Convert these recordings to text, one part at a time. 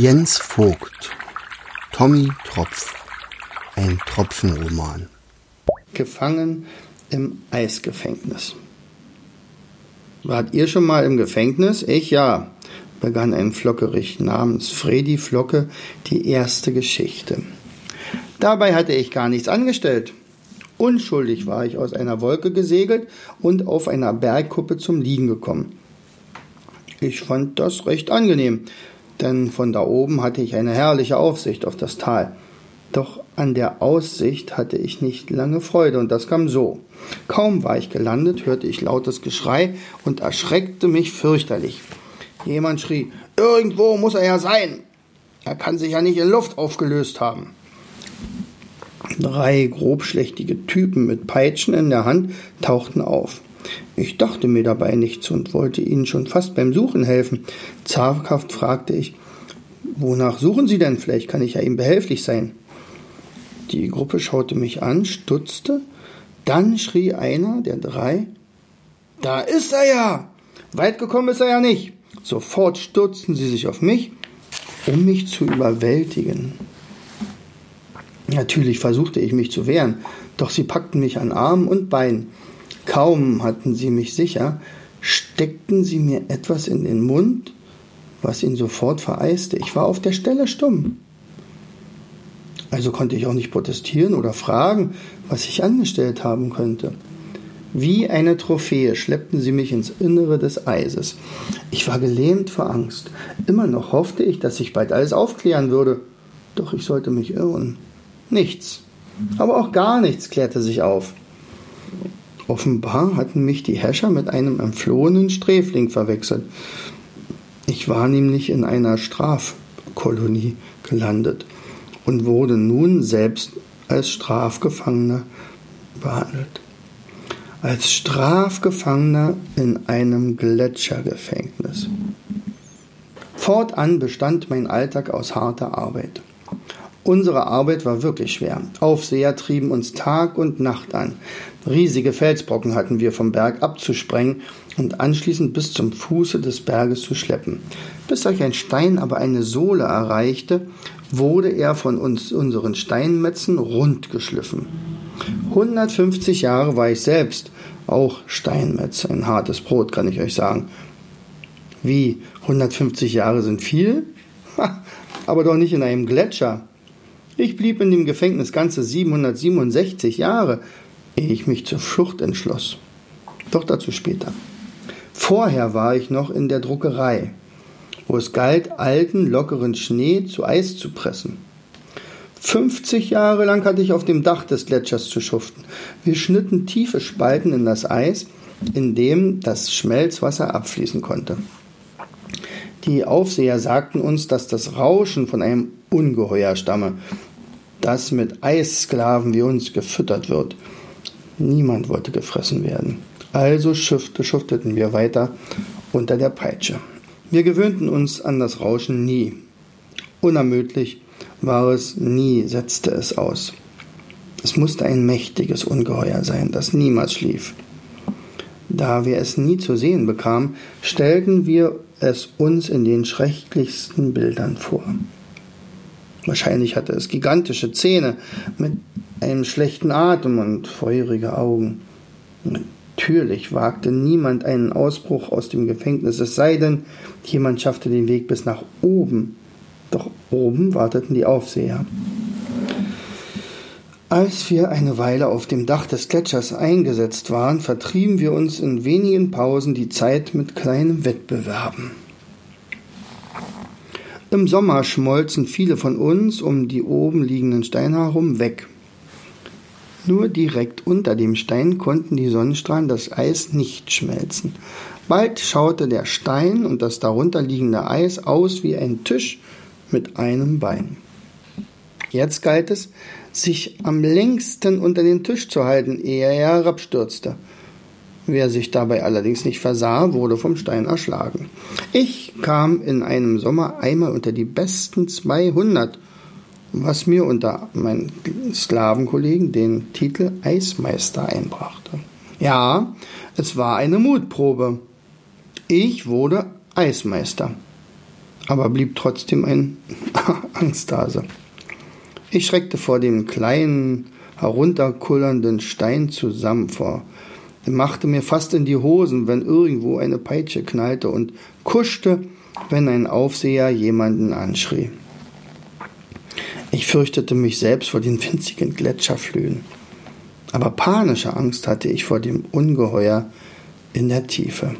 Jens Vogt Tommy Tropf Ein Tropfenroman Gefangen im Eisgefängnis Wart ihr schon mal im Gefängnis? Ich ja, begann ein Flockerich namens Fredi Flocke die erste Geschichte. Dabei hatte ich gar nichts angestellt. Unschuldig war ich aus einer Wolke gesegelt und auf einer Bergkuppe zum Liegen gekommen. Ich fand das recht angenehm, denn von da oben hatte ich eine herrliche Aufsicht auf das Tal. Doch an der Aussicht hatte ich nicht lange Freude, und das kam so. Kaum war ich gelandet, hörte ich lautes Geschrei und erschreckte mich fürchterlich. Jemand schrie, irgendwo muss er ja sein. Er kann sich ja nicht in Luft aufgelöst haben. Drei grobschlächtige Typen mit Peitschen in der Hand tauchten auf. Ich dachte mir dabei nichts und wollte ihnen schon fast beim Suchen helfen. Zaghaft fragte ich, wonach suchen Sie denn? Vielleicht kann ich ja Ihnen behilflich sein. Die Gruppe schaute mich an, stutzte, dann schrie einer der drei, da ist er ja! Weit gekommen ist er ja nicht. Sofort stürzten sie sich auf mich, um mich zu überwältigen. Natürlich versuchte ich mich zu wehren, doch sie packten mich an Armen und Beinen. Kaum hatten sie mich sicher, steckten sie mir etwas in den Mund, was ihn sofort vereiste. Ich war auf der Stelle stumm. Also konnte ich auch nicht protestieren oder fragen, was ich angestellt haben könnte. Wie eine Trophäe schleppten sie mich ins Innere des Eises. Ich war gelähmt vor Angst. Immer noch hoffte ich, dass sich bald alles aufklären würde. Doch ich sollte mich irren. Nichts. Aber auch gar nichts klärte sich auf. Offenbar hatten mich die Herrscher mit einem entflohenen Sträfling verwechselt. Ich war nämlich in einer Strafkolonie gelandet und wurde nun selbst als Strafgefangener behandelt. Als Strafgefangener in einem Gletschergefängnis. Fortan bestand mein Alltag aus harter Arbeit. Unsere Arbeit war wirklich schwer. Aufseher trieben uns Tag und Nacht an. Riesige Felsbrocken hatten wir vom Berg abzusprengen und anschließend bis zum Fuße des Berges zu schleppen. Bis solch ein Stein aber eine Sohle erreichte, wurde er von uns unseren Steinmetzen rundgeschliffen. 150 Jahre war ich selbst auch Steinmetz, ein hartes Brot, kann ich euch sagen. Wie 150 Jahre sind viel? Ha, aber doch nicht in einem Gletscher. Ich blieb in dem Gefängnis ganze 767 Jahre, ehe ich mich zur Flucht entschloss. Doch dazu später. Vorher war ich noch in der Druckerei, wo es galt, alten, lockeren Schnee zu Eis zu pressen. 50 Jahre lang hatte ich auf dem Dach des Gletschers zu schuften. Wir schnitten tiefe Spalten in das Eis, in dem das Schmelzwasser abfließen konnte. Die Aufseher sagten uns, dass das Rauschen von einem Ungeheuer stamme, das mit Eissklaven wie uns gefüttert wird. Niemand wollte gefressen werden. Also schufteten wir weiter unter der Peitsche. Wir gewöhnten uns an das Rauschen nie. Unermüdlich war es, nie setzte es aus. Es musste ein mächtiges Ungeheuer sein, das niemals schlief. Da wir es nie zu sehen bekamen, stellten wir es uns in den schrecklichsten Bildern vor. Wahrscheinlich hatte es gigantische Zähne mit einem schlechten Atem und feurige Augen. Natürlich wagte niemand einen Ausbruch aus dem Gefängnis, es sei denn, jemand schaffte den Weg bis nach oben. Doch oben warteten die Aufseher. Als wir eine Weile auf dem Dach des Gletschers eingesetzt waren, vertrieben wir uns in wenigen Pausen die Zeit mit kleinen Wettbewerben. Im Sommer schmolzen viele von uns um die oben liegenden Steine herum weg. Nur direkt unter dem Stein konnten die Sonnenstrahlen das Eis nicht schmelzen. Bald schaute der Stein und das darunter liegende Eis aus wie ein Tisch mit einem Bein. Jetzt galt es, sich am längsten unter den Tisch zu halten, ehe er herabstürzte. Wer sich dabei allerdings nicht versah, wurde vom Stein erschlagen. Ich kam in einem Sommer einmal unter die besten 200, was mir unter meinen Sklavenkollegen den Titel Eismeister einbrachte. Ja, es war eine Mutprobe. Ich wurde Eismeister. aber blieb trotzdem ein Angsthase. Ich schreckte vor dem kleinen, herunterkullernden Stein zusammen vor, machte mir fast in die Hosen, wenn irgendwo eine Peitsche knallte und kuschte, wenn ein Aufseher jemanden anschrie. Ich fürchtete mich selbst vor den winzigen Gletscherflöhen. Aber panische Angst hatte ich vor dem Ungeheuer in der Tiefe.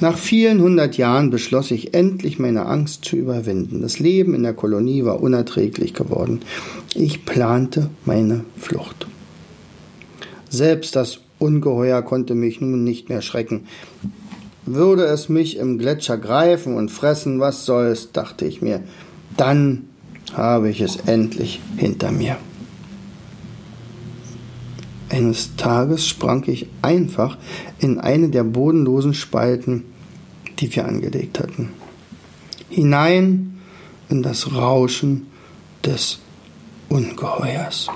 Nach vielen hundert Jahren beschloss ich endlich meine Angst zu überwinden. Das Leben in der Kolonie war unerträglich geworden. Ich plante meine Flucht. Selbst das Ungeheuer konnte mich nun nicht mehr schrecken. Würde es mich im Gletscher greifen und fressen, was soll's, dachte ich mir. Dann habe ich es endlich hinter mir. Eines Tages sprang ich einfach in eine der bodenlosen Spalten, die wir angelegt hatten. Hinein in das Rauschen des Ungeheuers.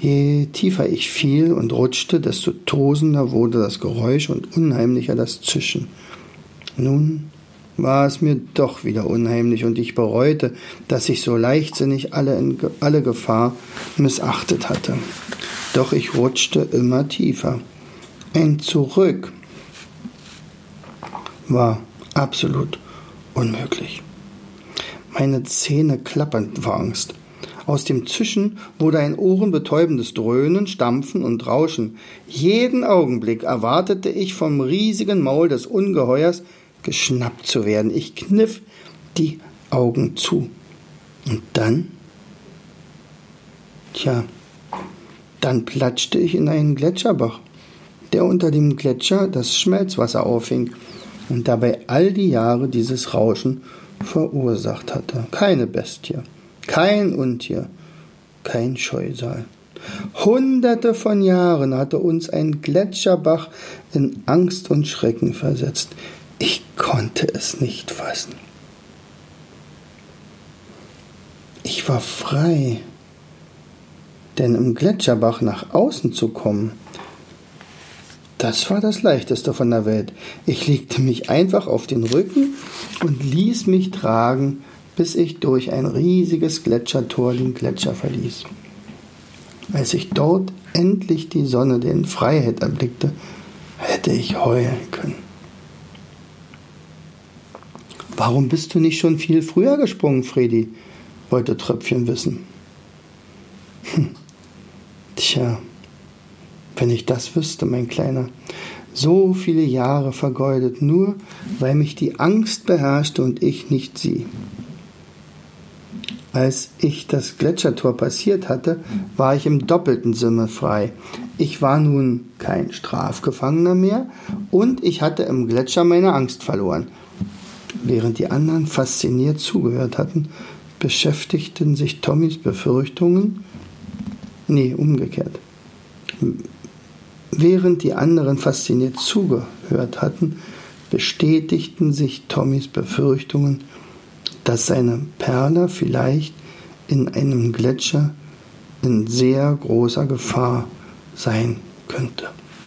Je tiefer ich fiel und rutschte, desto tosender wurde das Geräusch und unheimlicher das Zischen. Nun war es mir doch wieder unheimlich und ich bereute, dass ich so leichtsinnig alle, in, alle Gefahr missachtet hatte. Doch ich rutschte immer tiefer. Ein Zurück war absolut unmöglich. Meine Zähne klappernd vor Angst. Aus dem Zischen wurde ein ohrenbetäubendes Dröhnen, Stampfen und Rauschen. Jeden Augenblick erwartete ich vom riesigen Maul des Ungeheuers geschnappt zu werden. Ich kniff die Augen zu. Und dann? Tja, dann platschte ich in einen Gletscherbach, der unter dem Gletscher das Schmelzwasser auffing und dabei all die Jahre dieses Rauschen verursacht hatte. Keine Bestie, kein Untier, kein Scheusal. Hunderte von Jahren hatte uns ein Gletscherbach in Angst und Schrecken versetzt. Ich konnte es nicht fassen. Ich war frei, denn im Gletscherbach nach außen zu kommen, das war das Leichteste von der Welt. Ich legte mich einfach auf den Rücken und ließ mich tragen, bis ich durch ein riesiges Gletschertor den Gletscher verließ. Als ich dort endlich die Sonne in Freiheit erblickte, hätte ich heulen können. Warum bist du nicht schon viel früher gesprungen, Freddy? wollte Tröpfchen wissen. Hm. Tja, wenn ich das wüsste, mein Kleiner. So viele Jahre vergeudet, nur weil mich die Angst beherrschte und ich nicht sie. Als ich das Gletschertor passiert hatte, war ich im doppelten Sinne frei. Ich war nun kein Strafgefangener mehr und ich hatte im Gletscher meine Angst verloren. Während die anderen fasziniert zugehört hatten, beschäftigten sich Tommys Befürchtungen, nee, umgekehrt. Während die anderen fasziniert zugehört hatten, bestätigten sich Tommys Befürchtungen, dass seine Perle vielleicht in einem Gletscher in sehr großer Gefahr sein könnte.